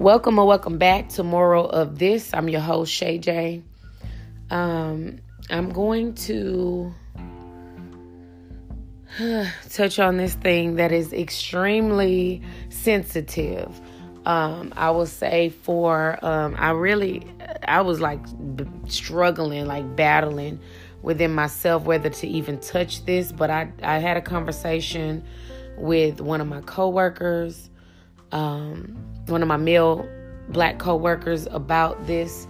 Welcome or welcome back to Moral of This. I'm your host, Shay J. Um, I'm going to touch on this thing that is extremely sensitive. Um, I will say for um, I really I was like b- struggling, like battling within myself whether to even touch this. But I I had a conversation with one of my coworkers. Um, one of my male black co-workers about this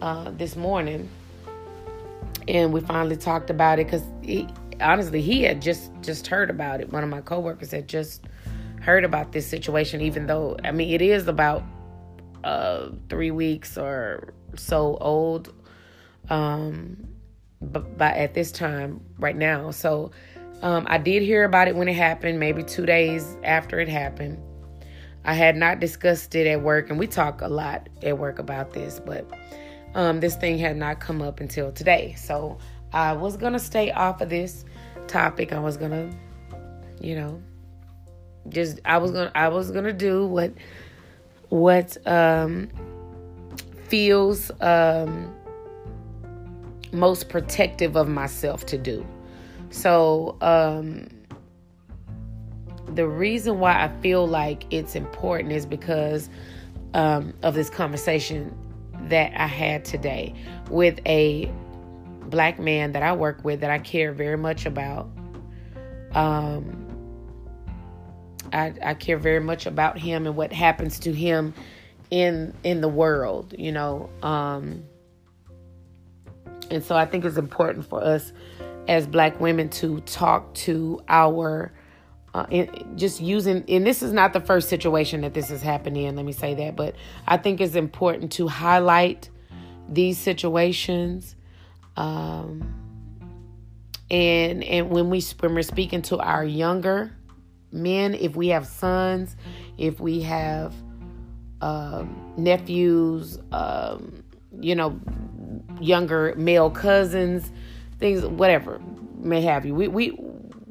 uh, this morning. And we finally talked about it because honestly he had just just heard about it. One of my co-workers had just heard about this situation even though i mean it is about uh, three weeks or so old. Um but by at this time right now. So um, i did hear about it when it happened maybe two days after it happened I had not discussed it at work, and we talk a lot at work about this, but um, this thing had not come up until today. So I was gonna stay off of this topic. I was gonna, you know, just I was gonna I was gonna do what what um, feels um, most protective of myself to do. So um, the reason why I feel like it's important is because um, of this conversation that I had today with a black man that I work with that I care very much about. Um, I, I care very much about him and what happens to him in in the world, you know. Um, and so I think it's important for us as black women to talk to our uh, just using, and this is not the first situation that this has happened in, let me say that, but I think it's important to highlight these situations. Um, and and when we when we're speaking to our younger men, if we have sons, if we have um, nephews, um, you know, younger male cousins, things, whatever may have you. We we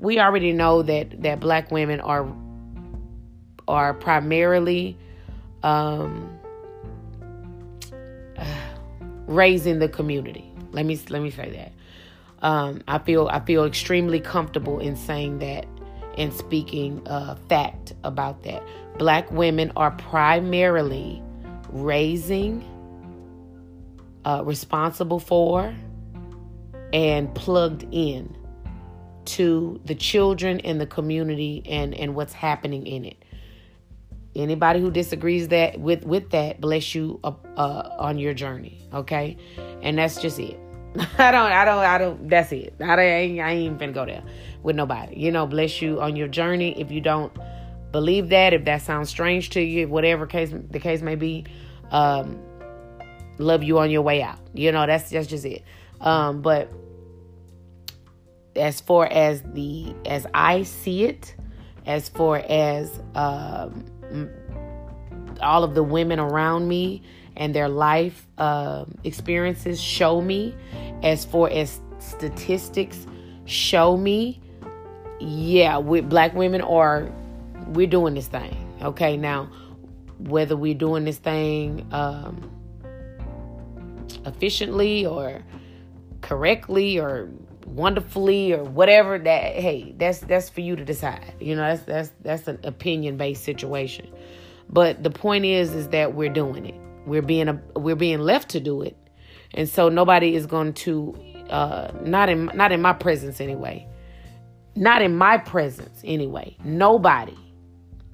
we already know that that black women are are primarily um, raising the community. Let me let me say that. Um, I feel I feel extremely comfortable in saying that and speaking uh, fact about that. Black women are primarily raising, uh, responsible for, and plugged in to the children and the community and and what's happening in it. Anybody who disagrees that with with that bless you uh, uh, on your journey okay? And that's just it. I don't i don't i don't that's it. I, ain't, I ain't even go there with nobody. You know bless you on your journey. If you don't believe that if that sounds strange to you whatever case the case may be um love you on your way out. You know that's that's just it. Um but as far as the as I see it, as far as um, all of the women around me and their life uh, experiences show me, as far as statistics show me, yeah, with black women are we're doing this thing. Okay, now whether we're doing this thing um, efficiently or correctly or wonderfully or whatever that hey that's that's for you to decide. You know that's that's that's an opinion based situation. But the point is is that we're doing it. We're being a, we're being left to do it. And so nobody is going to uh not in not in my presence anyway. Not in my presence anyway. Nobody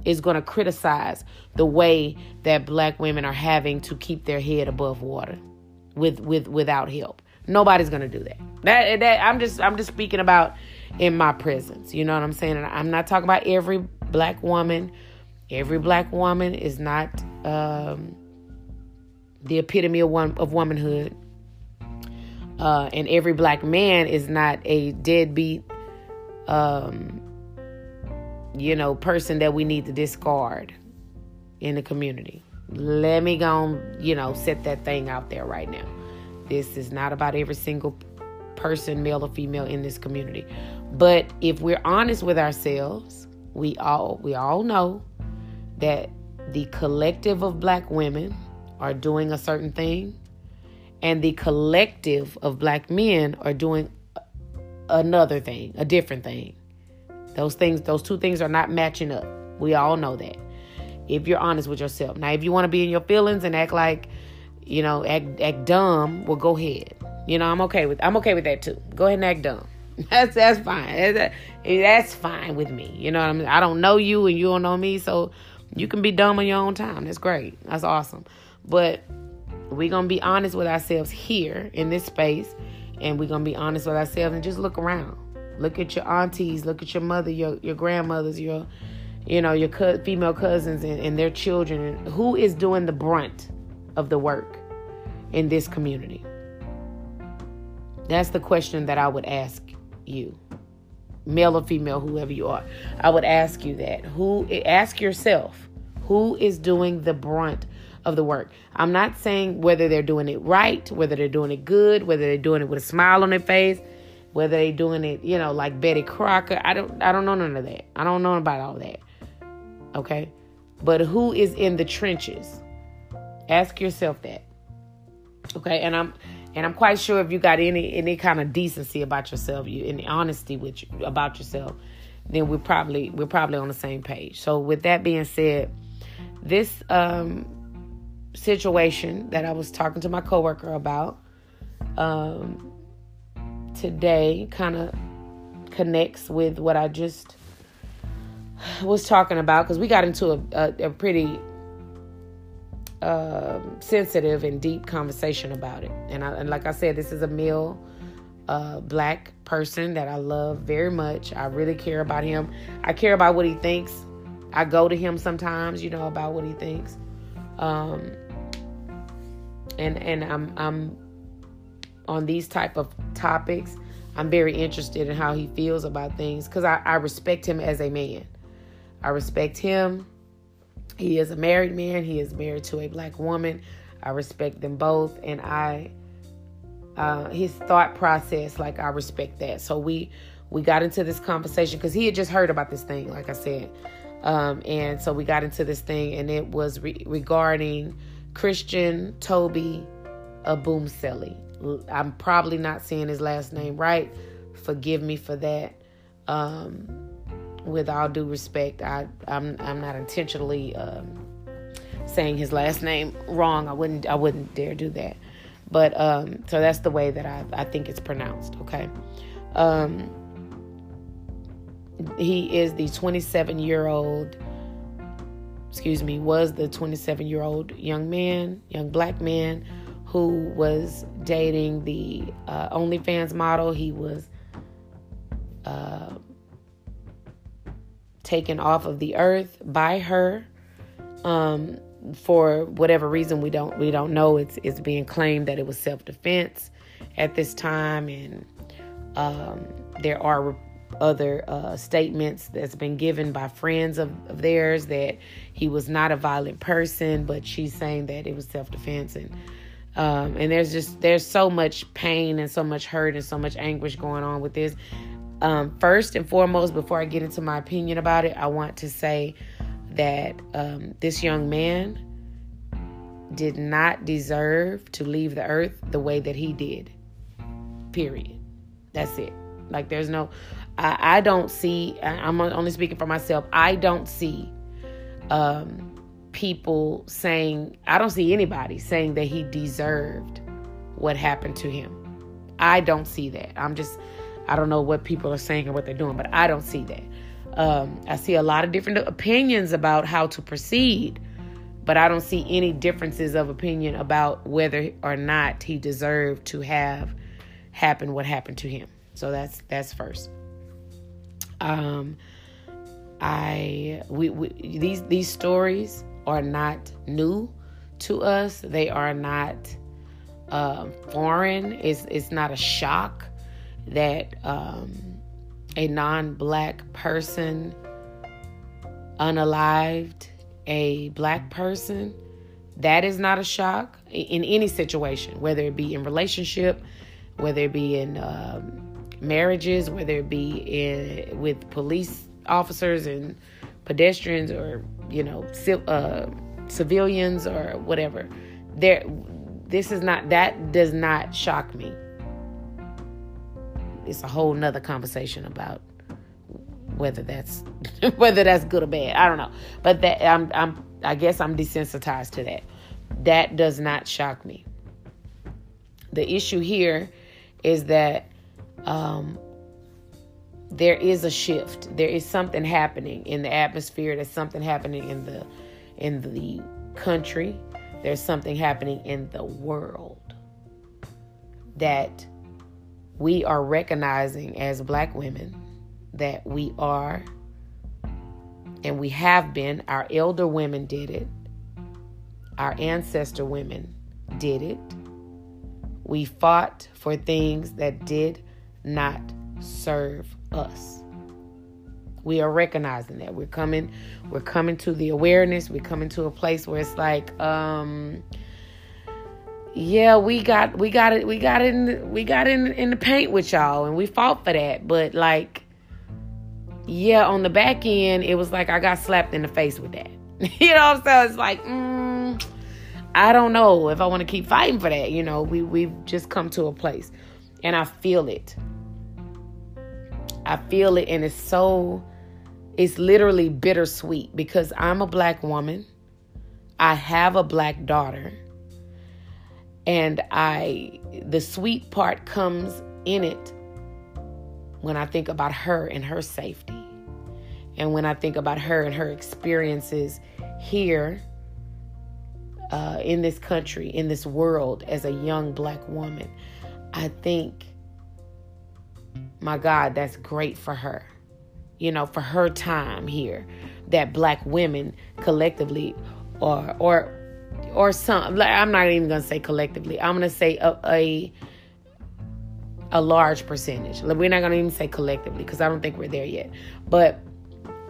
is going to criticize the way that black women are having to keep their head above water with with without help Nobody's gonna do that. That that I'm just I'm just speaking about in my presence. You know what I'm saying? And I'm not talking about every black woman. Every black woman is not um, the epitome of one of womanhood. Uh, and every black man is not a deadbeat um, you know, person that we need to discard in the community. Let me go, you know, set that thing out there right now. This is not about every single person, male or female, in this community. But if we're honest with ourselves, we all we all know that the collective of black women are doing a certain thing, and the collective of black men are doing another thing, a different thing. Those things, those two things are not matching up. We all know that. If you're honest with yourself. Now, if you want to be in your feelings and act like, you know, act act dumb, well, go ahead. You know, I'm okay with I'm okay with that too. Go ahead and act dumb. That's that's fine. That's, that's fine with me. You know what I mean? I don't know you and you don't know me, so you can be dumb on your own time. That's great. That's awesome. But we're gonna be honest with ourselves here in this space, and we're gonna be honest with ourselves and just look around. Look at your aunties, look at your mother, your your grandmothers, your you know your co- female cousins and, and their children. Who is doing the brunt of the work in this community? That's the question that I would ask you, male or female, whoever you are. I would ask you that. Who ask yourself, who is doing the brunt of the work? I'm not saying whether they're doing it right, whether they're doing it good, whether they're doing it with a smile on their face, whether they're doing it, you know, like Betty Crocker. I don't I don't know none of that. I don't know about all that. Okay? But who is in the trenches? Ask yourself that. Okay? And I'm and I'm quite sure if you got any any kind of decency about yourself, you any honesty with you about yourself, then we're probably we're probably on the same page. So with that being said, this um, situation that I was talking to my coworker about um, today kind of connects with what I just was talking about because we got into a, a, a pretty um, sensitive and deep conversation about it. And, I, and like I said, this is a male uh, black person that I love very much. I really care about him. I care about what he thinks. I go to him sometimes, you know, about what he thinks. Um, and and I'm I'm on these type of topics. I'm very interested in how he feels about things because I, I respect him as a man. I respect him he is a married man. He is married to a black woman. I respect them both, and I uh, his thought process, like I respect that. So we we got into this conversation because he had just heard about this thing, like I said, um, and so we got into this thing, and it was re- regarding Christian Toby Obumseli. I'm probably not saying his last name right. Forgive me for that. Um, with all due respect, I I'm I'm not intentionally um, saying his last name wrong. I wouldn't I wouldn't dare do that. But um, so that's the way that I I think it's pronounced. Okay. Um, he is the 27 year old. Excuse me, was the 27 year old young man, young black man, who was dating the uh, OnlyFans model. He was. Uh, taken off of the earth by her um, for whatever reason we don't we don't know. It's it's being claimed that it was self-defense at this time and um, there are other uh, statements that's been given by friends of, of, theirs that he was not a violent person but she's saying that it was self-defense. And um, and there's just there's so much pain and so much hurt and so much anguish going on with this um, first and foremost, before I get into my opinion about it, I want to say that um, this young man did not deserve to leave the earth the way that he did. Period. That's it. Like, there's no, I, I don't see, I'm only speaking for myself, I don't see um, people saying, I don't see anybody saying that he deserved what happened to him. I don't see that. I'm just, I don't know what people are saying or what they're doing, but I don't see that. Um, I see a lot of different opinions about how to proceed, but I don't see any differences of opinion about whether or not he deserved to have happened what happened to him. So that's that's first. Um, I we, we these these stories are not new to us. They are not uh, foreign. It's it's not a shock that um, a non black person unalived a black person, that is not a shock in any situation, whether it be in relationship, whether it be in um, marriages, whether it be in with police officers and pedestrians or you know, uh, civilians or whatever. There, this is not that does not shock me. It's a whole nother conversation about whether that's whether that's good or bad. I don't know, but that I'm I'm I guess I'm desensitized to that. That does not shock me. The issue here is that um, there is a shift. There is something happening in the atmosphere. There's something happening in the in the country. There's something happening in the world that we are recognizing as black women that we are and we have been. Our elder women did it. Our ancestor women did it. We fought for things that did not serve us. We are recognizing that. We're coming we're coming to the awareness. We're coming to a place where it's like um yeah, we got we got it we got in we got in in the paint with y'all and we fought for that, but like yeah, on the back end it was like I got slapped in the face with that. you know, so it's like mm, I don't know if I want to keep fighting for that. You know, we we've just come to a place, and I feel it. I feel it, and it's so, it's literally bittersweet because I'm a black woman. I have a black daughter, and I, the sweet part comes in it when I think about her and her safety, and when I think about her and her experiences here uh, in this country, in this world, as a young black woman. I think, my God, that's great for her. You know, for her time here, that black women collectively, or or or some. I'm not even gonna say collectively. I'm gonna say a, a a large percentage. We're not to even say collectively because I don't think we're there yet. But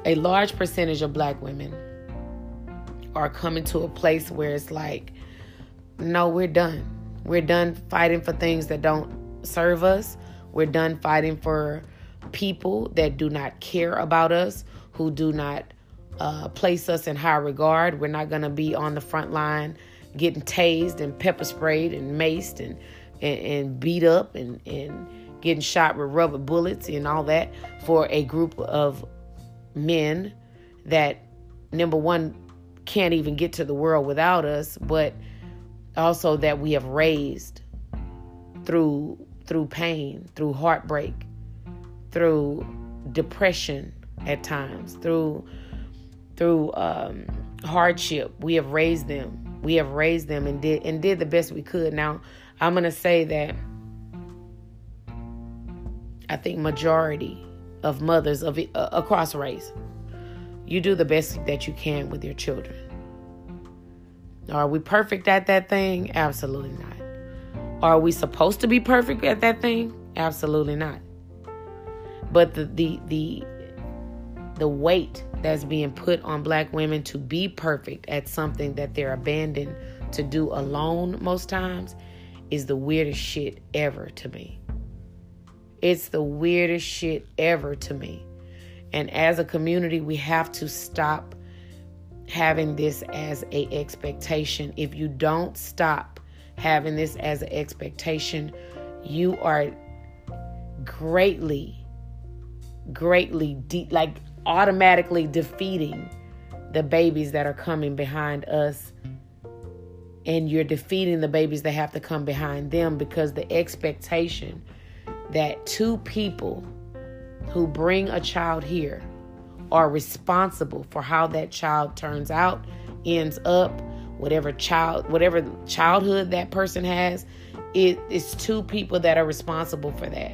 a large percentage of black women are coming to a place where it's like, no, we're done. We're done fighting for things that don't serve us. We're done fighting for people that do not care about us, who do not uh, place us in high regard. We're not going to be on the front line getting tased and pepper sprayed and maced and, and, and beat up and, and getting shot with rubber bullets and all that for a group of men that, number one, can't even get to the world without us, but also that we have raised through through pain, through heartbreak, through depression at times, through through um, hardship. We have raised them. We have raised them and did and did the best we could. Now, I'm gonna say that I think majority of mothers of uh, across race you do the best that you can with your children. Are we perfect at that thing? Absolutely not. Are we supposed to be perfect at that thing? Absolutely not. But the the the the weight that's being put on black women to be perfect at something that they're abandoned to do alone most times is the weirdest shit ever to me. It's the weirdest shit ever to me. And as a community, we have to stop having this as a expectation. If you don't stop having this as an expectation, you are greatly greatly de- like automatically defeating the babies that are coming behind us and you're defeating the babies that have to come behind them because the expectation that two people who bring a child here are responsible for how that child turns out, ends up, whatever child, whatever childhood that person has, it is two people that are responsible for that.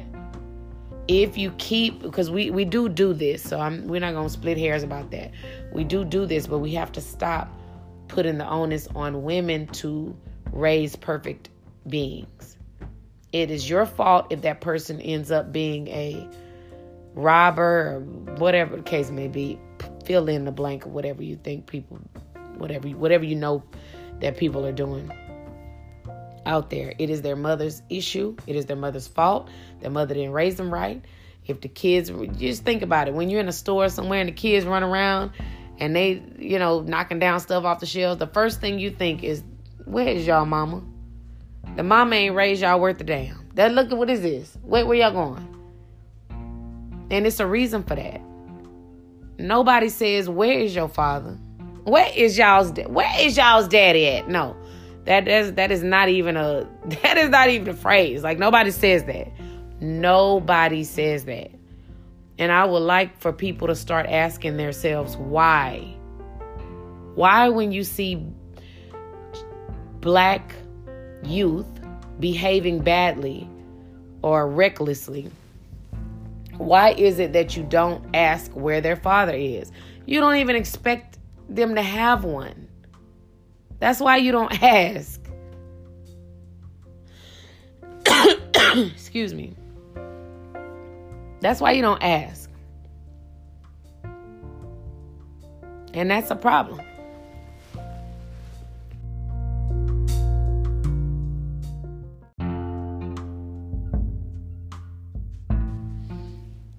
If you keep, because we we do do this, so I'm we're not gonna split hairs about that. We do do this, but we have to stop putting the onus on women to raise perfect beings. It is your fault if that person ends up being a robber or whatever the case may be fill in the blank of whatever you think people whatever whatever you know that people are doing out there it is their mother's issue it is their mother's fault their mother didn't raise them right if the kids just think about it when you're in a store somewhere and the kids run around and they, you know, knocking down stuff off the shelves, the first thing you think is, where is y'all mama? The mama ain't raised y'all worth a damn. That look at what is this? Wait, where y'all going? And it's a reason for that. Nobody says, Where is your father? Where is y'all's where is y'all's daddy at? No. That is that is not even a that is not even a phrase. Like nobody says that. Nobody says that. And I would like for people to start asking themselves why. Why when you see black youth behaving badly or recklessly, why is it that you don't ask where their father is? You don't even expect them to have one. That's why you don't ask. Excuse me. That's why you don't ask. And that's a problem.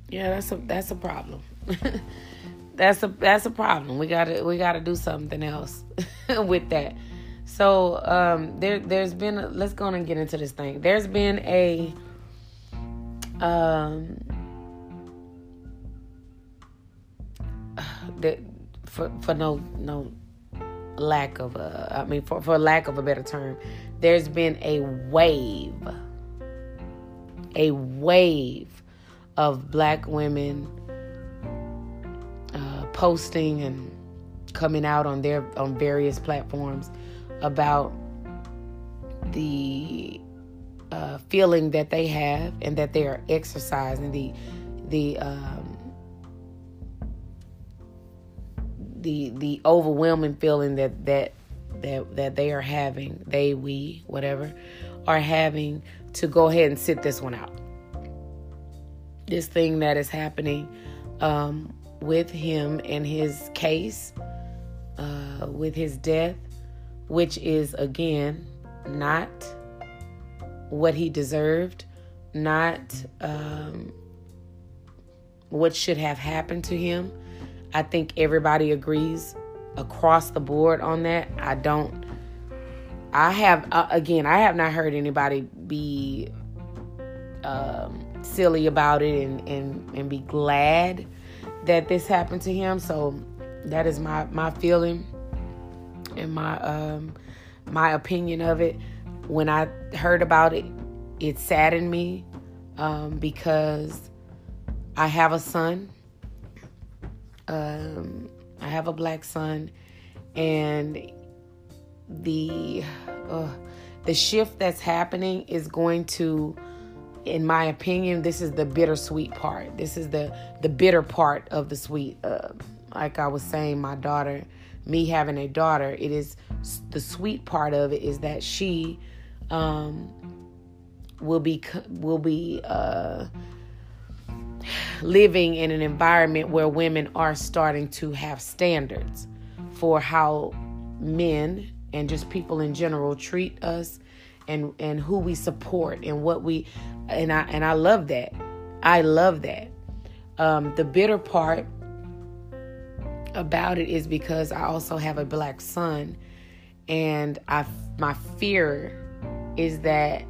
Yeah, that's a that's a problem. that's a that's a problem. We gotta we gotta do something else with that. So um, there there's been a, let's go on and get into this thing. There's been a um that for for no no lack of a I mean for for lack of a better term, there's been a wave a wave of black women posting and coming out on their on various platforms about the uh, feeling that they have and that they are exercising the the um, the the overwhelming feeling that that that that they are having they we whatever are having to go ahead and sit this one out. This thing that is happening um, with him and his case, uh, with his death, which is again not what he deserved, not um, what should have happened to him. I think everybody agrees across the board on that. I don't. I have uh, again. I have not heard anybody be um, silly about it and, and, and be glad that this happened to him. So that is my, my feeling and my um, my opinion of it. When I heard about it, it saddened me um, because I have a son. Um, I have a black son, and the uh, the shift that's happening is going to in my opinion, this is the bittersweet part. This is the the bitter part of the sweet. Uh, like I was saying, my daughter, me having a daughter, it is the sweet part of it is that she um, will be will be uh, living in an environment where women are starting to have standards for how men and just people in general treat us and and who we support and what we and I and I love that. I love that. Um, the bitter part about it is because I also have a black son, and I my fear is that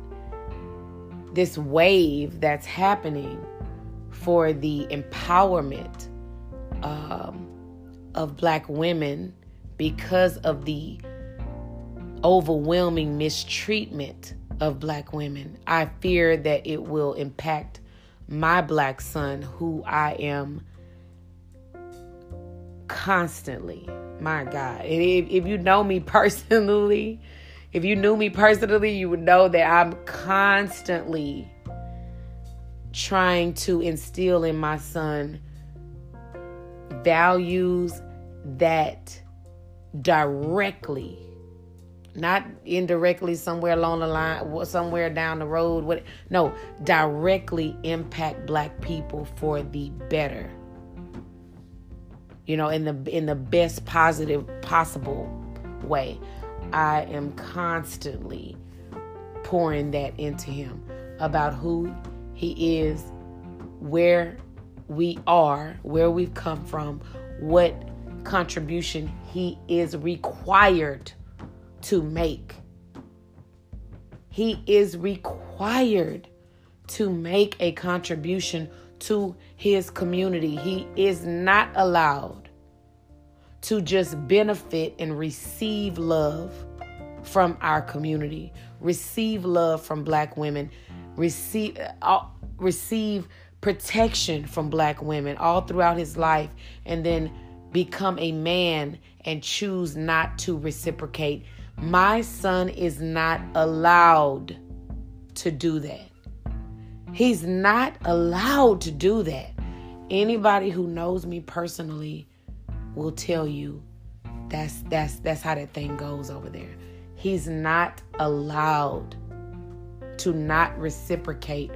this wave that's happening for the empowerment um, of black women because of the overwhelming mistreatment of black women. I fear that it will impact my black son, who I am constantly. My God. If, if you know me personally, if you knew me personally, you would know that I'm constantly trying to instill in my son values that directly not indirectly somewhere along the line somewhere down the road what no directly impact black people for the better. You know in the in the best positive possible way. I am constantly pouring that into him about who he is where we are where we've come from what contribution he is required to make. He is required to make a contribution to his community. He is not allowed to just benefit and receive love from our community, receive love from black women, receive uh, receive protection from black women all throughout his life and then become a man and choose not to reciprocate. My son is not allowed to do that. He's not allowed to do that. Anybody who knows me personally will tell you that's that's that's how that thing goes over there. He's not allowed to not reciprocate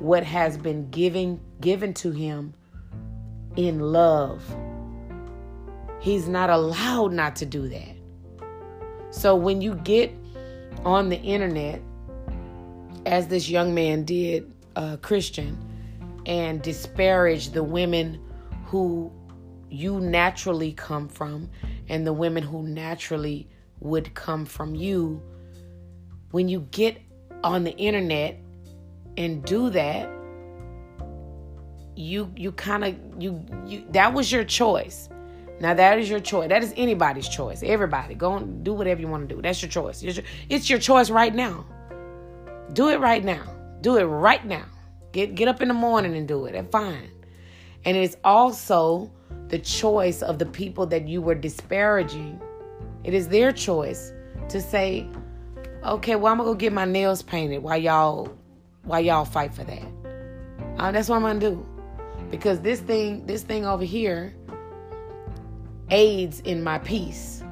what has been given given to him in love. He's not allowed not to do that. So when you get on the internet, as this young man did, uh, Christian, and disparage the women who you naturally come from and the women who naturally would come from you, when you get on the internet and do that, you you kind of you you that was your choice. Now that is your choice. That is anybody's choice. Everybody go and do whatever you want to do. That's your choice. It's your, choice right now. Do it right now. Do it right now. Get get up in the morning and do it. And fine. And it's also the choice of the people that you were disparaging. It is their choice to say, okay, well I'm gonna go get my nails painted while y'all while y'all fight for that. Uh, that's what I'm gonna do. Because this thing, this thing over here aids in my peace.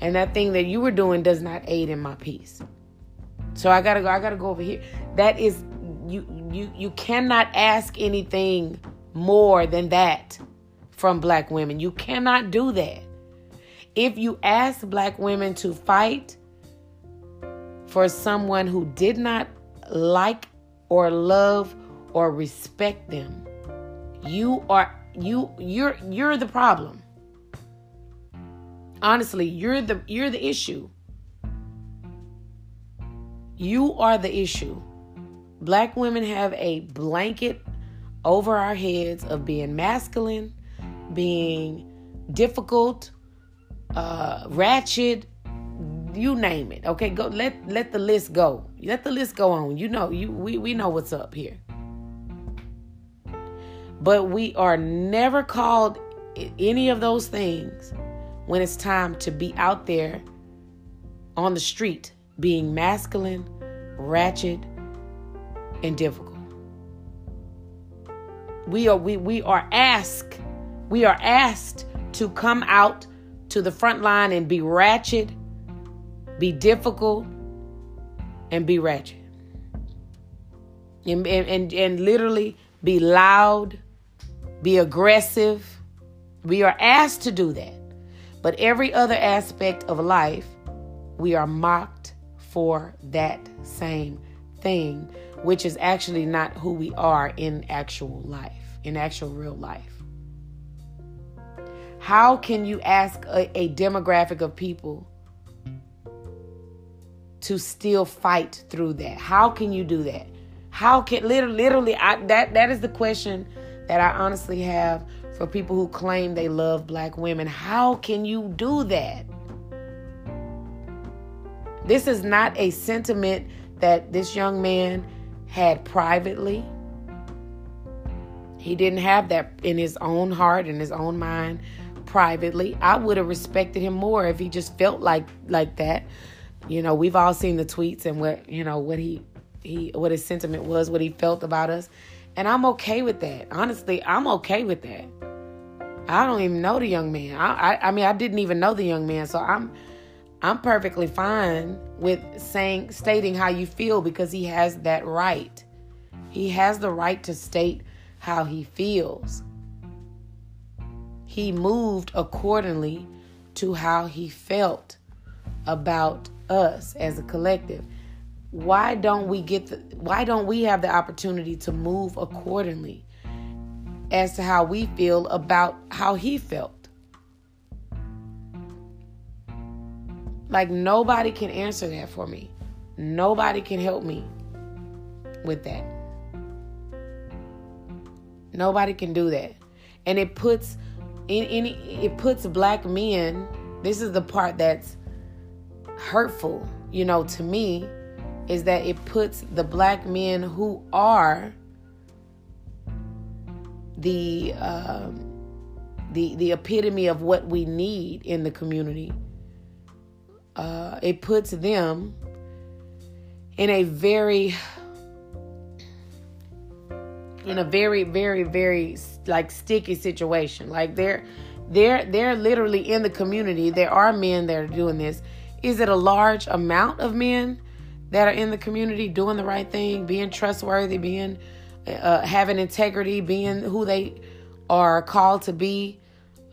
And that thing that you were doing does not aid in my peace. So I gotta go, I gotta go over here. That is you you you cannot ask anything more than that from black women. You cannot do that. If you ask black women to fight for someone who did not like or love or respect them, you are you you're you're the problem. Honestly, you're the you're the issue. You are the issue. Black women have a blanket over our heads of being masculine, being difficult, uh, ratchet, you name it. Okay, go let let the list go. Let the list go on. You know, you we, we know what's up here. But we are never called any of those things when it's time to be out there on the street being masculine, ratchet, and difficult. We are we we are asked we are asked to come out to the front line and be ratchet, be difficult, and be ratchet. And, and, and literally be loud, be aggressive. We are asked to do that. But every other aspect of life, we are mocked for that same thing, which is actually not who we are in actual life, in actual real life. How can you ask a, a demographic of people to still fight through that? How can you do that? How can literally, literally I, that that is the question that I honestly have for people who claim they love black women. How can you do that? This is not a sentiment that this young man had privately. He didn't have that in his own heart, in his own mind privately. I would have respected him more if he just felt like like that. You know, we've all seen the tweets and what, you know, what he he what his sentiment was, what he felt about us. And I'm okay with that. Honestly, I'm okay with that. I don't even know the young man. I, I, I mean, I didn't even know the young man, so I'm I'm perfectly fine with saying stating how you feel because he has that right. He has the right to state how he feels he moved accordingly to how he felt about us as a collective. Why don't we get the why don't we have the opportunity to move accordingly as to how we feel about how he felt? Like nobody can answer that for me. Nobody can help me with that. Nobody can do that. And it puts in any it puts black men, this is the part that's hurtful, you know, to me, is that it puts the black men who are the um, the the epitome of what we need in the community. Uh, it puts them in a very in a very very very like sticky situation. Like they're they're they're literally in the community. There are men that are doing this. Is it a large amount of men that are in the community doing the right thing being trustworthy being uh, having integrity being who they are called to be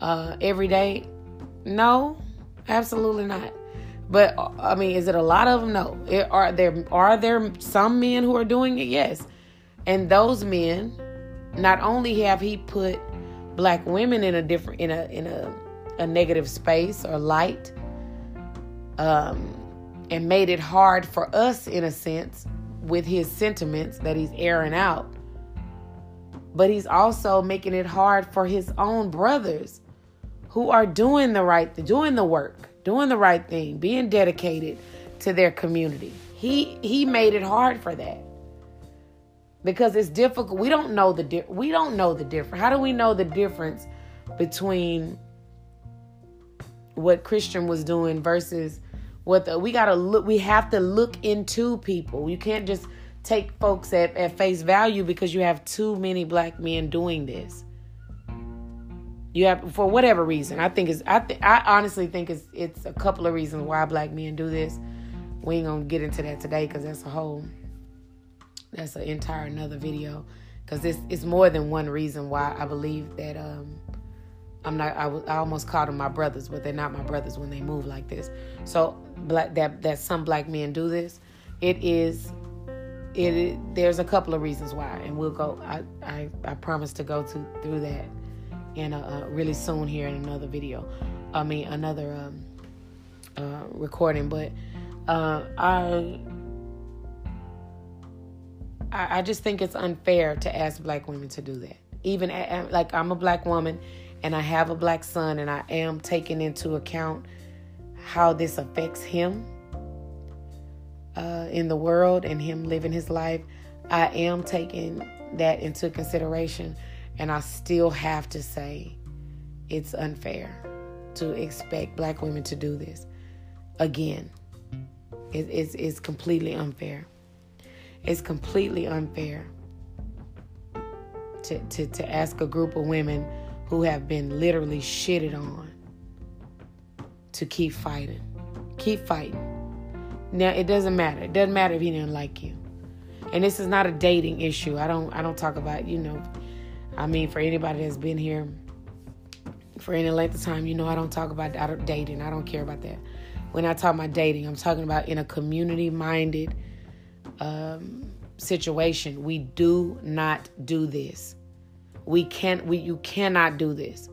uh, every day no absolutely not but I mean, is it a lot of them? No. It, are there are there some men who are doing it? Yes. And those men, not only have he put black women in a different in a in a, a negative space or light, um, and made it hard for us in a sense with his sentiments that he's airing out. But he's also making it hard for his own brothers who are doing the right, doing the work doing the right thing, being dedicated to their community. He he made it hard for that. Because it's difficult. We don't know the di- we don't know the difference. How do we know the difference between what Christian was doing versus what the, we got to look we have to look into people. You can't just take folks at, at face value because you have too many black men doing this. You have for whatever reason. I think it's I th- I honestly think it's it's a couple of reasons why black men do this. We ain't gonna get into that today because that's a whole that's an entire another video because it's it's more than one reason why I believe that um I'm not I, I almost called them my brothers but they're not my brothers when they move like this so black that that some black men do this it is it, it there's a couple of reasons why and we'll go I I, I promise to go to through that in a, uh, really soon here in another video. I mean another um, uh, recording, but uh, I I just think it's unfair to ask black women to do that. Even at, like I'm a black woman and I have a black son, and I am taking into account how this affects him uh, in the world and him living his life. I am taking that into consideration. And I still have to say it's unfair to expect black women to do this. Again, it, it's, it's completely unfair. It's completely unfair to, to, to ask a group of women who have been literally shitted on to keep fighting. Keep fighting. Now it doesn't matter. It doesn't matter if he didn't like you. And this is not a dating issue. I don't I don't talk about, you know, I mean, for anybody that's been here for any length of time, you know I don't talk about I don't, dating. I don't care about that. When I talk about dating, I'm talking about in a community-minded um, situation. We do not do this. We can't. We you cannot do this,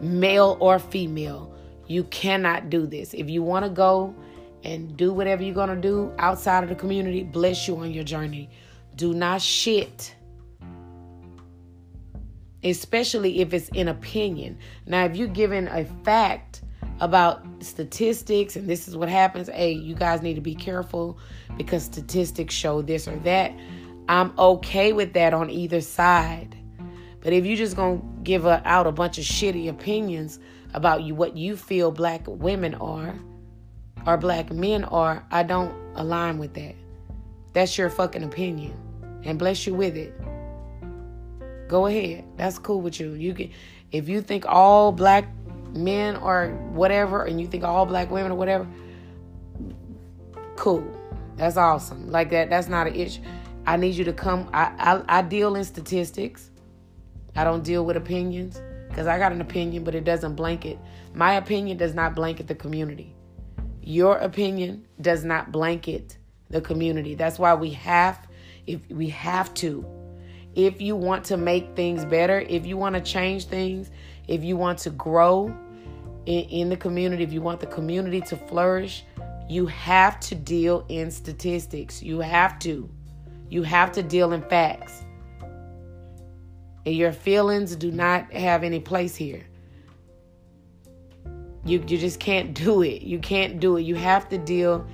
male or female. You cannot do this. If you want to go and do whatever you're gonna do outside of the community, bless you on your journey. Do not shit especially if it's in opinion. Now, if you're given a fact about statistics and this is what happens, hey, you guys need to be careful because statistics show this or that. I'm okay with that on either side. But if you're just gonna give a, out a bunch of shitty opinions about you, what you feel black women are or black men are, I don't align with that. That's your fucking opinion, and bless you with it. Go ahead. That's cool with you. You can if you think all black men or whatever and you think all black women or whatever, cool. That's awesome. Like that that's not an issue. I need you to come I I, I deal in statistics. I don't deal with opinions because I got an opinion, but it doesn't blanket. My opinion does not blanket the community. Your opinion does not blanket the community. That's why we have if we have to if you want to make things better, if you want to change things, if you want to grow in, in, the community, if you want the community to flourish, You have to deal in statistics. You have to. You have to deal in facts. And your feelings do not have any place here. You, you just can't do it. You can't do it. You have to deal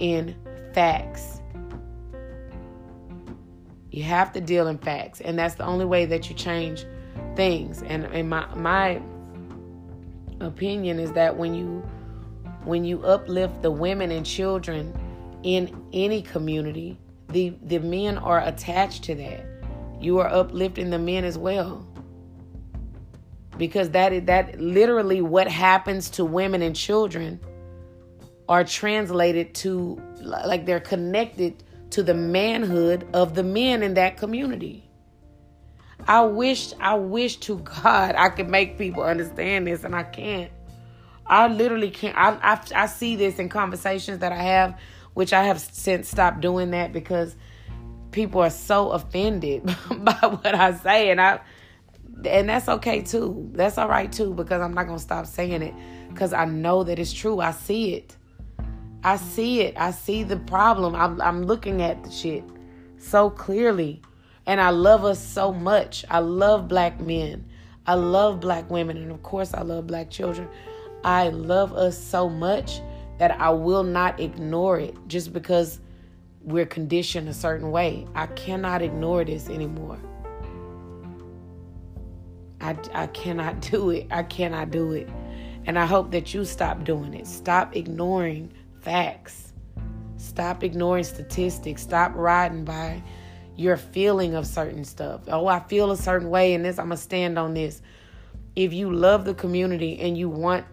in facts. You have to deal in facts. And that's the only way that you change things. And, and my my opinion is that when you when you uplift the women and children in any community, the the men are attached to that. You are uplifting the men as well because that is that literally what happens to women and children are translated to like they're connected to the manhood of the men in that community. I wish I wish to God I could make people understand this and I can't. I literally can't I I, I see this in conversations that I have which I have since stopped doing that because people are so offended by what I say and I and that's okay too. That's all right too because I'm not going to stop saying it because I know that it's true. I see it. I see it. I see the problem. I'm, I'm looking at the shit so clearly. And I love us so much. I love black men. I love black women. And of course, I love black children. I love us so much that I will not ignore it just because we're conditioned a certain way. I cannot ignore this anymore. I, I cannot do it. I cannot do it. And I hope that you stop doing it. Stop ignoring facts. Stop ignoring statistics. Stop riding by your feeling of certain stuff. Oh, I feel a certain way in this. I'm going to stand on this. If you love the community and you want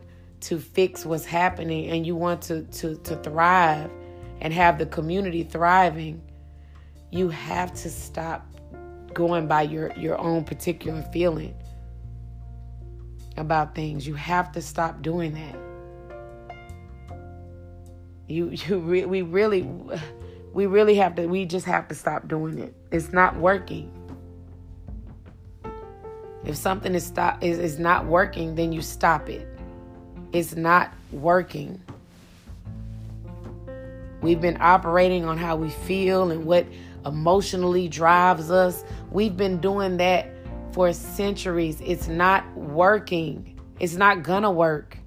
to fix what's happening and you want to, to, to thrive and have the community thriving, you have to stop going by your, your own particular feeling about things. You have to stop doing that. You you re- we really we really have to we just have to stop doing it. It's not working. If something is stop is, is not working, then you stop it. It's not working. We've been operating on how we feel and what emotionally drives us. We've been doing that for centuries. It's not working. It's not gonna work.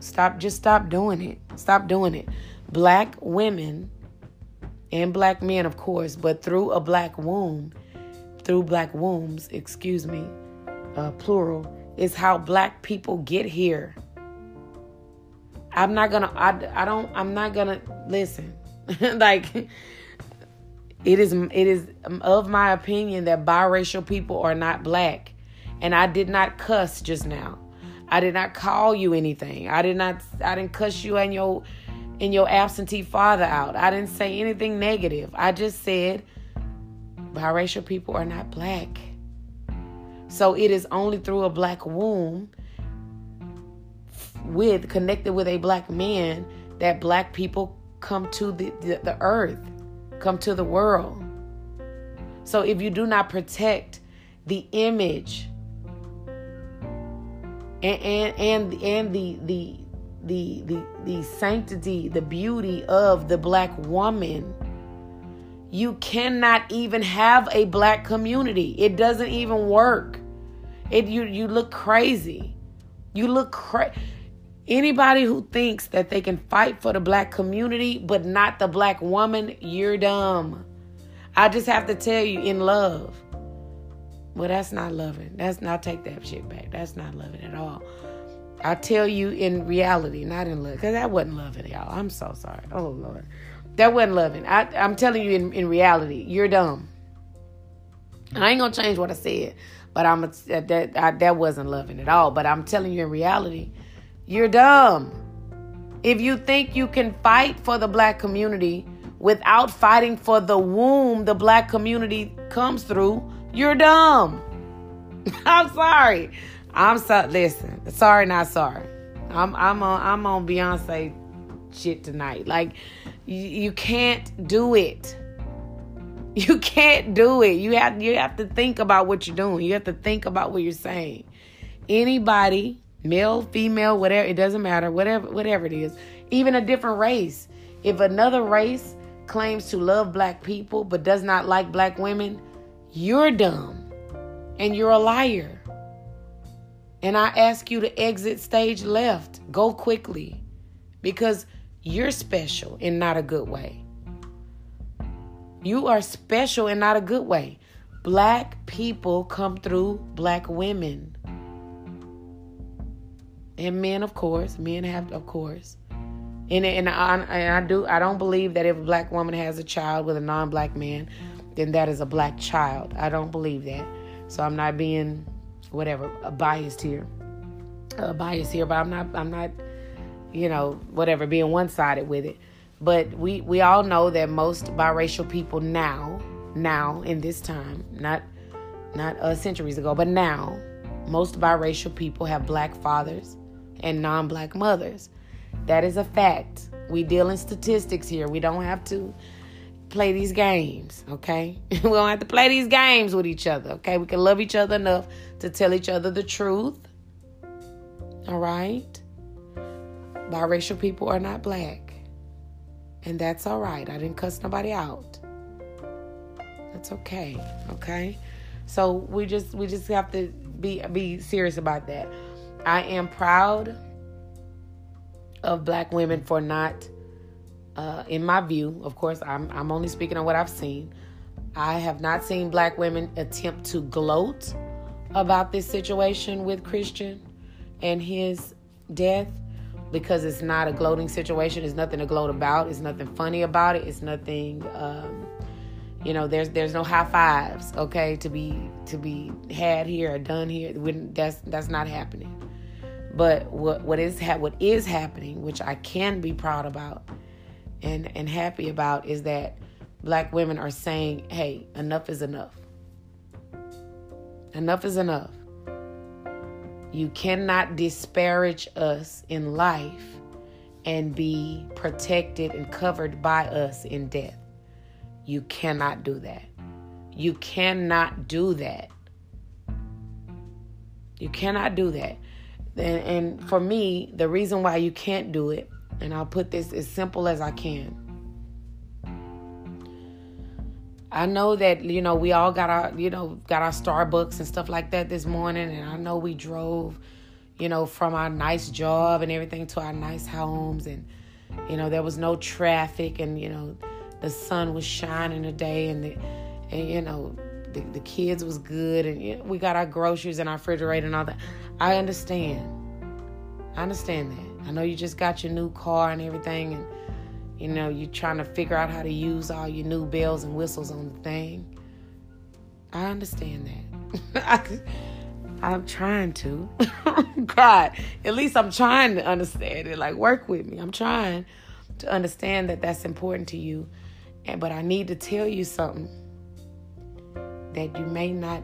Stop, just stop doing it. Stop doing it. Black women and black men, of course, but through a black womb, through black wombs, excuse me, uh, plural, is how black people get here. I'm not gonna, I, I don't, I'm not gonna, listen. like, it is it is of my opinion that biracial people are not black. And I did not cuss just now. I did not call you anything. I did not I didn't cuss you and your and your absentee father out. I didn't say anything negative. I just said biracial people are not black. So it is only through a black womb with connected with a black man that black people come to the, the, the earth come to the world. So if you do not protect the image and and and, and the the the the the sanctity, the beauty of the black woman, you cannot even have a black community. It doesn't even work. It you you look crazy. You look crazy. Anybody who thinks that they can fight for the black community but not the black woman, you're dumb. I just have to tell you in love. Well, that's not loving. That's not take that shit back. That's not loving at all. I tell you in reality, not in love, because that wasn't loving, y'all. I'm so sorry. Oh Lord, that wasn't loving. I, I'm telling you in, in reality, you're dumb. I ain't gonna change what I said, but I'm a, that I, that wasn't loving at all. But I'm telling you in reality, you're dumb. If you think you can fight for the black community without fighting for the womb the black community comes through, you're dumb. I'm sorry. I'm so listen. Sorry, not sorry. I'm I'm on I'm on Beyonce shit tonight. Like you, you can't do it. You can't do it. You have you have to think about what you're doing. You have to think about what you're saying. Anybody male, female, whatever, it doesn't matter, whatever, whatever it is, even a different race. If another race claims to love black people but does not like black women, you're dumb and you're a liar. And I ask you to exit stage left. Go quickly because you're special in not a good way. You are special in not a good way. Black people come through black women. And men, of course. Men have, of course. And, and, I, and I do I don't believe that if a black woman has a child with a non-black man, then that is a black child. I don't believe that. So I'm not being whatever biased here. Uh, biased here, but I'm not I'm not you know whatever being one-sided with it. But we we all know that most biracial people now now in this time, not not uh, centuries ago, but now most biracial people have black fathers and non-black mothers. That is a fact. We deal in statistics here. We don't have to play these games, okay? we don't have to play these games with each other, okay? We can love each other enough to tell each other the truth. All right? Biracial people are not black. And that's all right. I didn't cuss nobody out. That's okay. Okay? So we just we just have to be be serious about that. I am proud of black women for not, uh, in my view, of course, I'm, I'm only speaking on what I've seen. I have not seen black women attempt to gloat about this situation with Christian and his death because it's not a gloating situation. There's nothing to gloat about. It's nothing funny about it. It's nothing. Um, you know, there's there's no high fives, okay, to be to be had here or done here. That's that's not happening. But what what is ha- what is happening, which I can be proud about and and happy about, is that black women are saying, "Hey, enough is enough. Enough is enough. You cannot disparage us in life and be protected and covered by us in death. You cannot do that. You cannot do that. You cannot do that. And, and for me, the reason why you can't do it, and I'll put this as simple as I can. I know that you know we all got our you know got our Starbucks and stuff like that this morning, and I know we drove, you know, from our nice job and everything to our nice homes, and you know there was no traffic, and you know the sun was shining today, and the, and you know the, the kids was good, and we got our groceries and our refrigerator and all that. I understand. I understand that. I know you just got your new car and everything, and you know you're trying to figure out how to use all your new bells and whistles on the thing. I understand that. I'm trying to. God, at least I'm trying to understand it. Like work with me. I'm trying to understand that that's important to you. And but I need to tell you something that you may not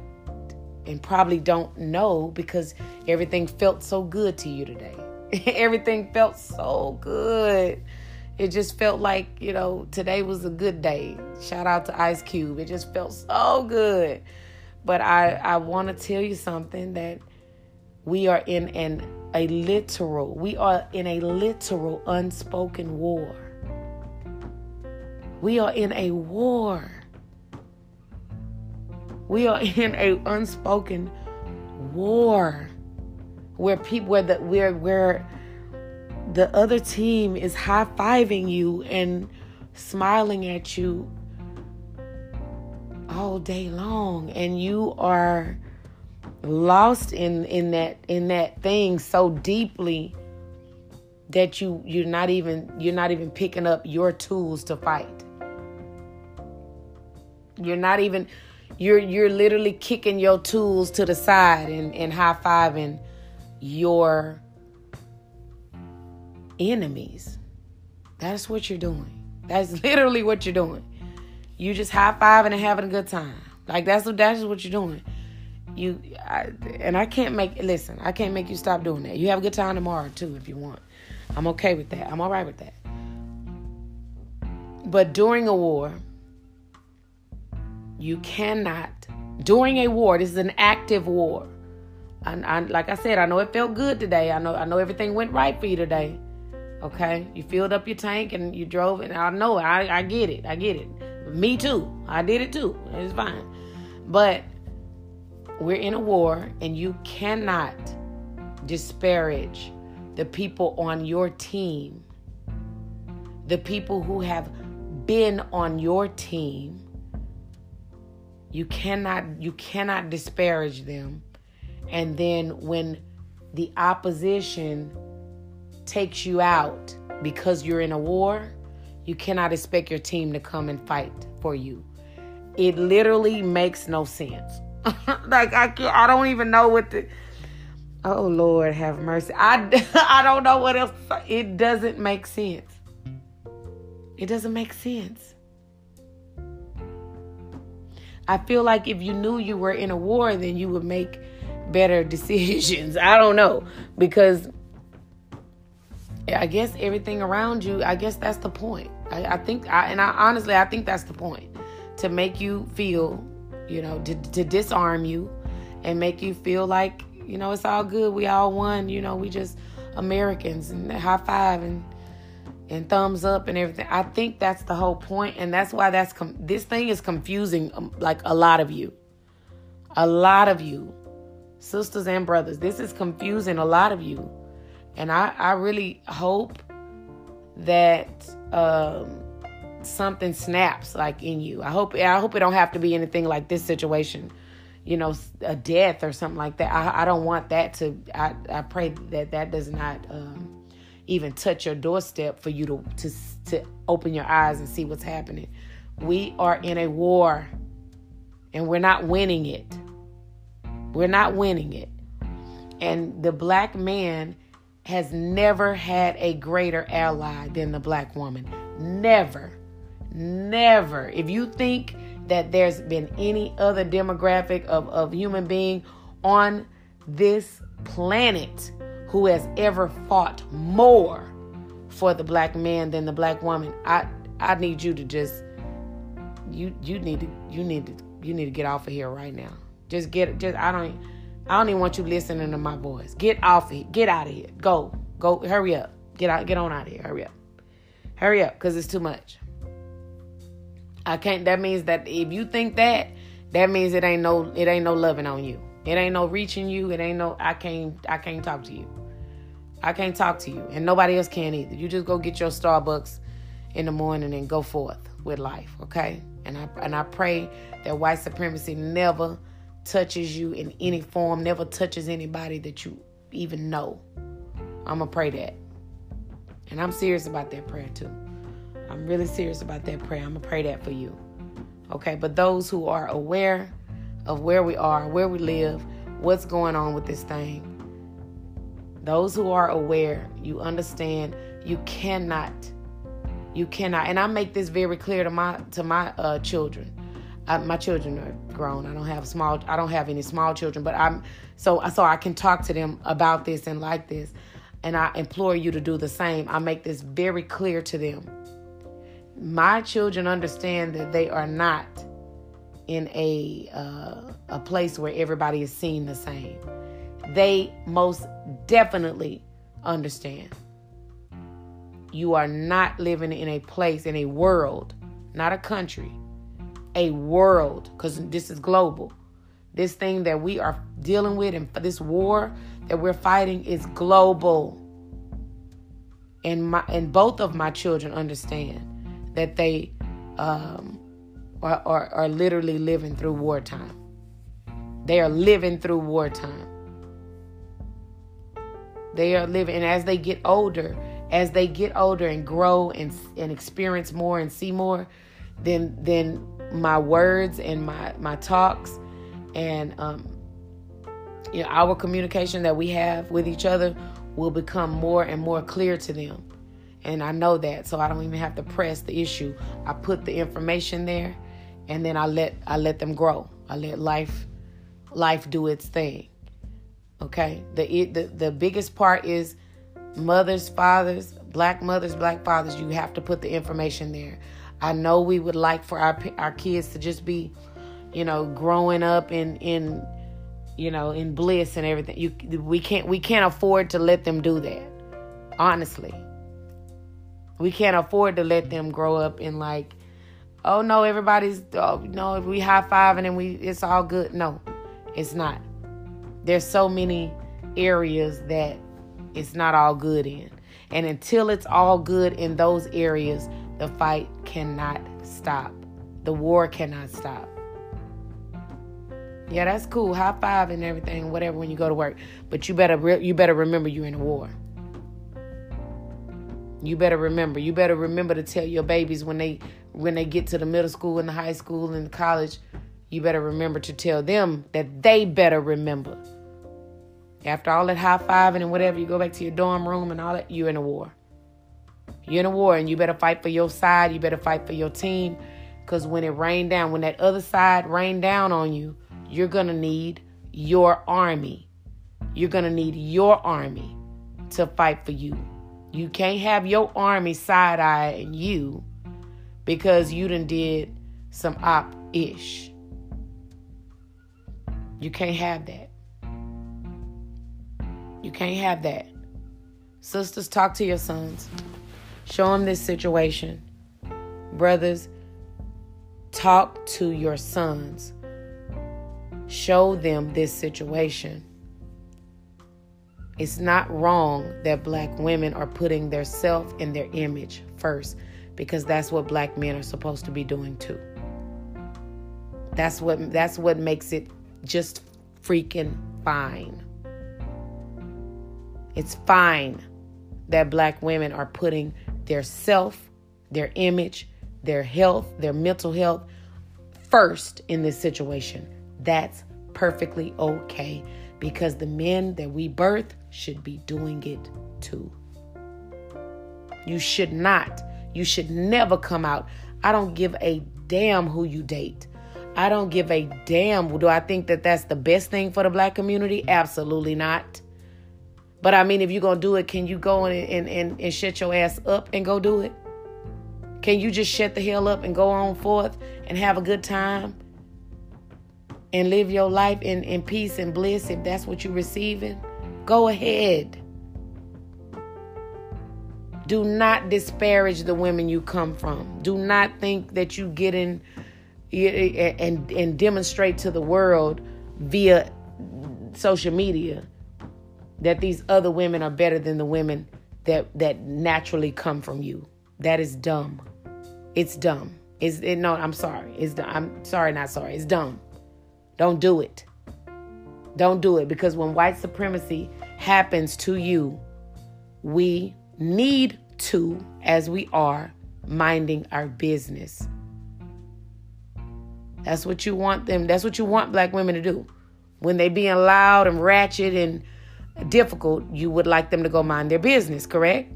and probably don't know because everything felt so good to you today. everything felt so good. It just felt like, you know, today was a good day. Shout out to Ice Cube. It just felt so good. But I, I want to tell you something that we are in an a literal, we are in a literal unspoken war. We are in a war. We are in a unspoken war where people where the where where the other team is high fiving you and smiling at you all day long. And you are lost in in that in that thing so deeply that you you're not even you're not even picking up your tools to fight. You're not even you're you're literally kicking your tools to the side and, and high-fiving your enemies. That's what you're doing. That's literally what you're doing. You just high-fiving and having a good time. Like that's what that's what you're doing. You I, and I can't make listen. I can't make you stop doing that. You have a good time tomorrow too if you want. I'm okay with that. I'm all right with that. But during a war, you cannot, during a war, this is an active war. I, I, like I said, I know it felt good today. I know I know everything went right for you today. Okay, you filled up your tank and you drove, and I know I, I get it. I get it. Me too. I did it too. It's fine. But we're in a war, and you cannot disparage the people on your team, the people who have been on your team. You cannot you cannot disparage them and then when the opposition takes you out because you're in a war, you cannot expect your team to come and fight for you. It literally makes no sense. like I can't, I don't even know what the Oh Lord, have mercy. I I don't know what else. It doesn't make sense. It doesn't make sense. I feel like if you knew you were in a war, then you would make better decisions. I don't know because I guess everything around you. I guess that's the point. I, I think, I, and I honestly, I think that's the point to make you feel, you know, to, to disarm you and make you feel like you know it's all good. We all won. You know, we just Americans and high five and and thumbs up and everything. I think that's the whole point, and that's why that's com- this thing is confusing um, like a lot of you, a lot of you sisters and brothers. This is confusing a lot of you. And I, I really hope that um, something snaps like in you. I hope I hope it don't have to be anything like this situation, you know, a death or something like that. I, I don't want that to. I, I pray that that does not um, even touch your doorstep for you to to to open your eyes and see what's happening. We are in a war, and we're not winning it. We're not winning it. And the black man has never had a greater ally than the black woman. Never. Never. If you think that there's been any other demographic of, of human being on this planet who has ever fought more for the black man than the black woman, I I need you to just you you need to you need to you need to get off of here right now. Just get just I don't I don't even want you listening to my voice. Get off it. Get out of here. Go. Go hurry up. Get out get on out of here. Hurry up. Hurry up cuz it's too much. I can't that means that if you think that that means it ain't no it ain't no loving on you. It ain't no reaching you. It ain't no I can't I can't talk to you. I can't talk to you and nobody else can either. You just go get your Starbucks in the morning and go forth with life, okay? And I and I pray that white supremacy never touches you in any form, never touches anybody that you even know. I'm to pray that. And I'm serious about that prayer too. I'm really serious about that prayer. I'm to pray that for you. Okay, but those who are aware of where we are, where we live, what's going on with this thing, those who are aware, you understand you cannot you cannot and i make this very clear to my to my uh, children I, my children are grown. I don't have small. I don't have any small children, but I'm so so I can talk to them about this and like this, and I implore you to do the same. I make this very clear to them. My children understand that they are not in a uh, a place where everybody is seen the same. They most definitely understand. You are not living in a place, in a world, not a country, a world because this is global. This thing that we are dealing with and this war that we're fighting is global. And my and both of my children understand that they um, are, are, are literally living through wartime. They are living through wartime. They are living, and as they get older, as they get older and grow and and experience more and see more, then then my words and my my talks and um, you know our communication that we have with each other will become more and more clear to them. And i know that so i don't even have to press the issue. I put the information there and then i let i let them grow. I let life life do its thing okay the the, the biggest part is mothers fathers black mothers black fathers you have to put the information there I know we would like for our our kids to just be, you know, growing up in in you know, in bliss and everything. You we can't we can't afford to let them do that. Honestly. We can't afford to let them grow up in like, oh no, everybody's oh no, if we high five and then we it's all good. No, it's not. There's so many areas that it's not all good in. And until it's all good in those areas, the fight cannot stop. The war cannot stop. Yeah, that's cool. High five and everything, whatever when you go to work. But you better re- you better remember you're in a war. You better remember. You better remember to tell your babies when they when they get to the middle school and the high school and the college, you better remember to tell them that they better remember. After all that high fiving and whatever, you go back to your dorm room and all that, you're in a war. You're in a war and you better fight for your side. You better fight for your team. Because when it rained down, when that other side rained down on you, you're going to need your army. You're going to need your army to fight for you. You can't have your army side eyeing you because you done did some op ish. You can't have that. You can't have that. Sisters, talk to your sons. Show them this situation. Brothers, talk to your sons show them this situation. It's not wrong that black women are putting their self and their image first because that's what black men are supposed to be doing too. That's what that's what makes it just freaking fine. It's fine that black women are putting their self, their image, their health, their mental health first in this situation that's perfectly okay because the men that we birth should be doing it too. You should not, you should never come out. I don't give a damn who you date. I don't give a damn. Do I think that that's the best thing for the black community? Absolutely not. But I mean, if you're going to do it, can you go and, and, and, and shut your ass up and go do it? Can you just shut the hell up and go on forth and have a good time? and live your life in, in peace and bliss if that's what you're receiving, go ahead. Do not disparage the women you come from. Do not think that you get in and, and demonstrate to the world via social media that these other women are better than the women that, that naturally come from you. That is dumb. It's dumb. It's it, no, I'm sorry. It's I'm sorry, not sorry. It's dumb. Don't do it. Don't do it because when white supremacy happens to you, we need to, as we are, minding our business. That's what you want them, that's what you want black women to do. When they being loud and ratchet and difficult, you would like them to go mind their business, correct?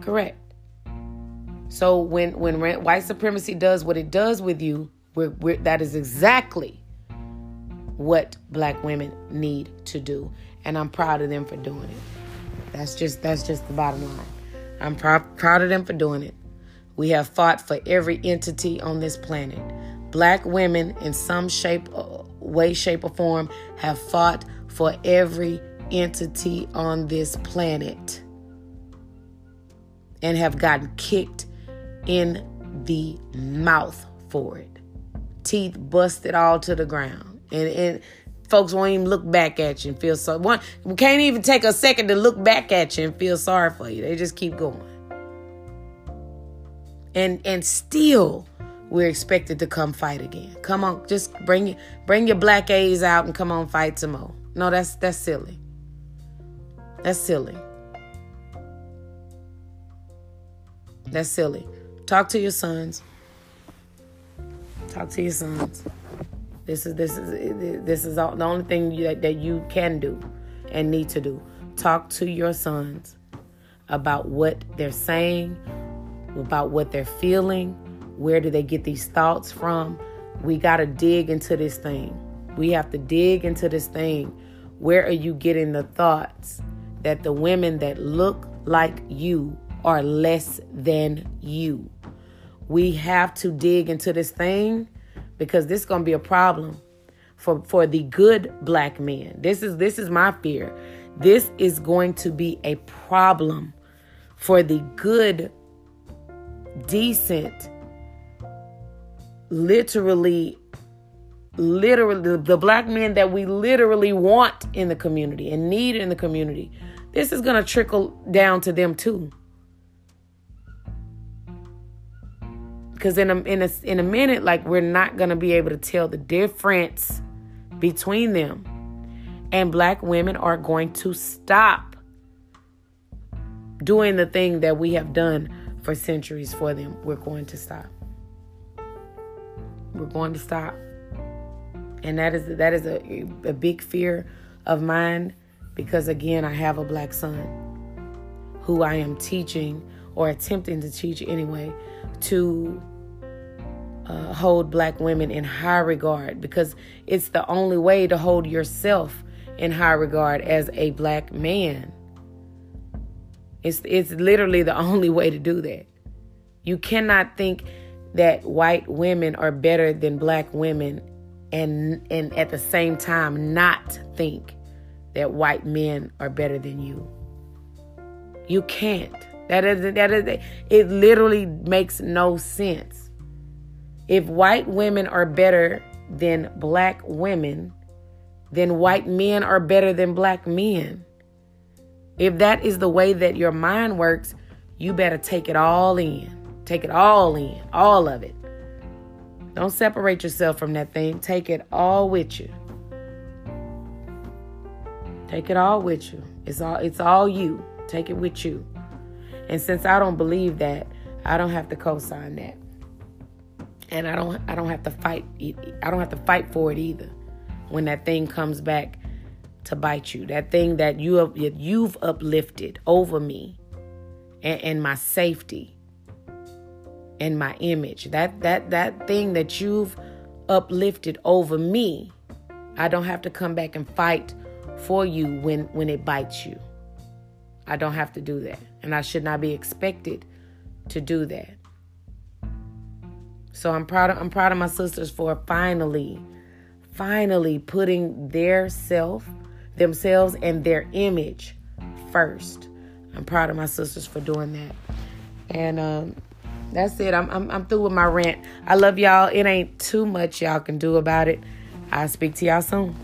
Correct. So when when white supremacy does what it does with you, we're, we're, that is exactly what black women need to do, and I'm proud of them for doing it. That's just that's just the bottom line. I'm pr- proud of them for doing it. We have fought for every entity on this planet. Black women, in some shape, uh, way, shape, or form, have fought for every entity on this planet and have gotten kicked in the mouth for it teeth busted all to the ground. And, and folks won't even look back at you and feel so one we can't even take a second to look back at you and feel sorry for you. They just keep going. And and still we're expected to come fight again. Come on, just bring bring your black A's out and come on fight some more. No, that's that's silly. That's silly. That's silly. Talk to your sons. Talk to your sons. This is this is this is all, the only thing that, that you can do and need to do. Talk to your sons about what they're saying, about what they're feeling, where do they get these thoughts from? We got to dig into this thing. We have to dig into this thing. Where are you getting the thoughts that the women that look like you are less than you? we have to dig into this thing because this is going to be a problem for for the good black men. This is this is my fear. This is going to be a problem for the good decent literally literally the, black men that we literally want in the community and need in the community. This is going to trickle down to them too. Because in a, in a in a minute, like we're not gonna be able to tell the difference between them, and black women are going to stop doing the thing that we have done for centuries for them. We're going to stop. We're going to stop and that is that is a, a big fear of mine because again I have a black son who I am teaching or attempting to teach anyway to uh, hold black women in high regard because it's the only way to hold yourself in high regard as a black man. It's it's literally the only way to do that. You cannot think that white women are better than black women and and at the same time not think that white men are better than you. You can't. That is that is it literally makes no sense. If white women are better than black women, then white men are better than black men. If that is the way that your mind works, you better take it all in. Take it all in, all of it. Don't separate yourself from that thing. Take it all with you. Take it all with you. It's all it's all you. Take it with you. And since I don't believe that, I don't have to co-sign that. And I don't I don't have to fight I don't have to fight for it either. When that thing comes back to bite you. That thing that you have you've uplifted over me and, and my safety and my image. That that that thing that you've uplifted over me, I don't have to come back and fight for you when when it bites you. I don't have to do that. And I should not be expected to do that. So I'm proud of I'm proud of my sisters for finally finally putting their self themselves and their image first. I'm proud of my sisters for doing that. And um, that's it. I'm, I'm, I'm through with my rant. I love y'all. It ain't too much y'all can do about it. I'll speak to y'all soon.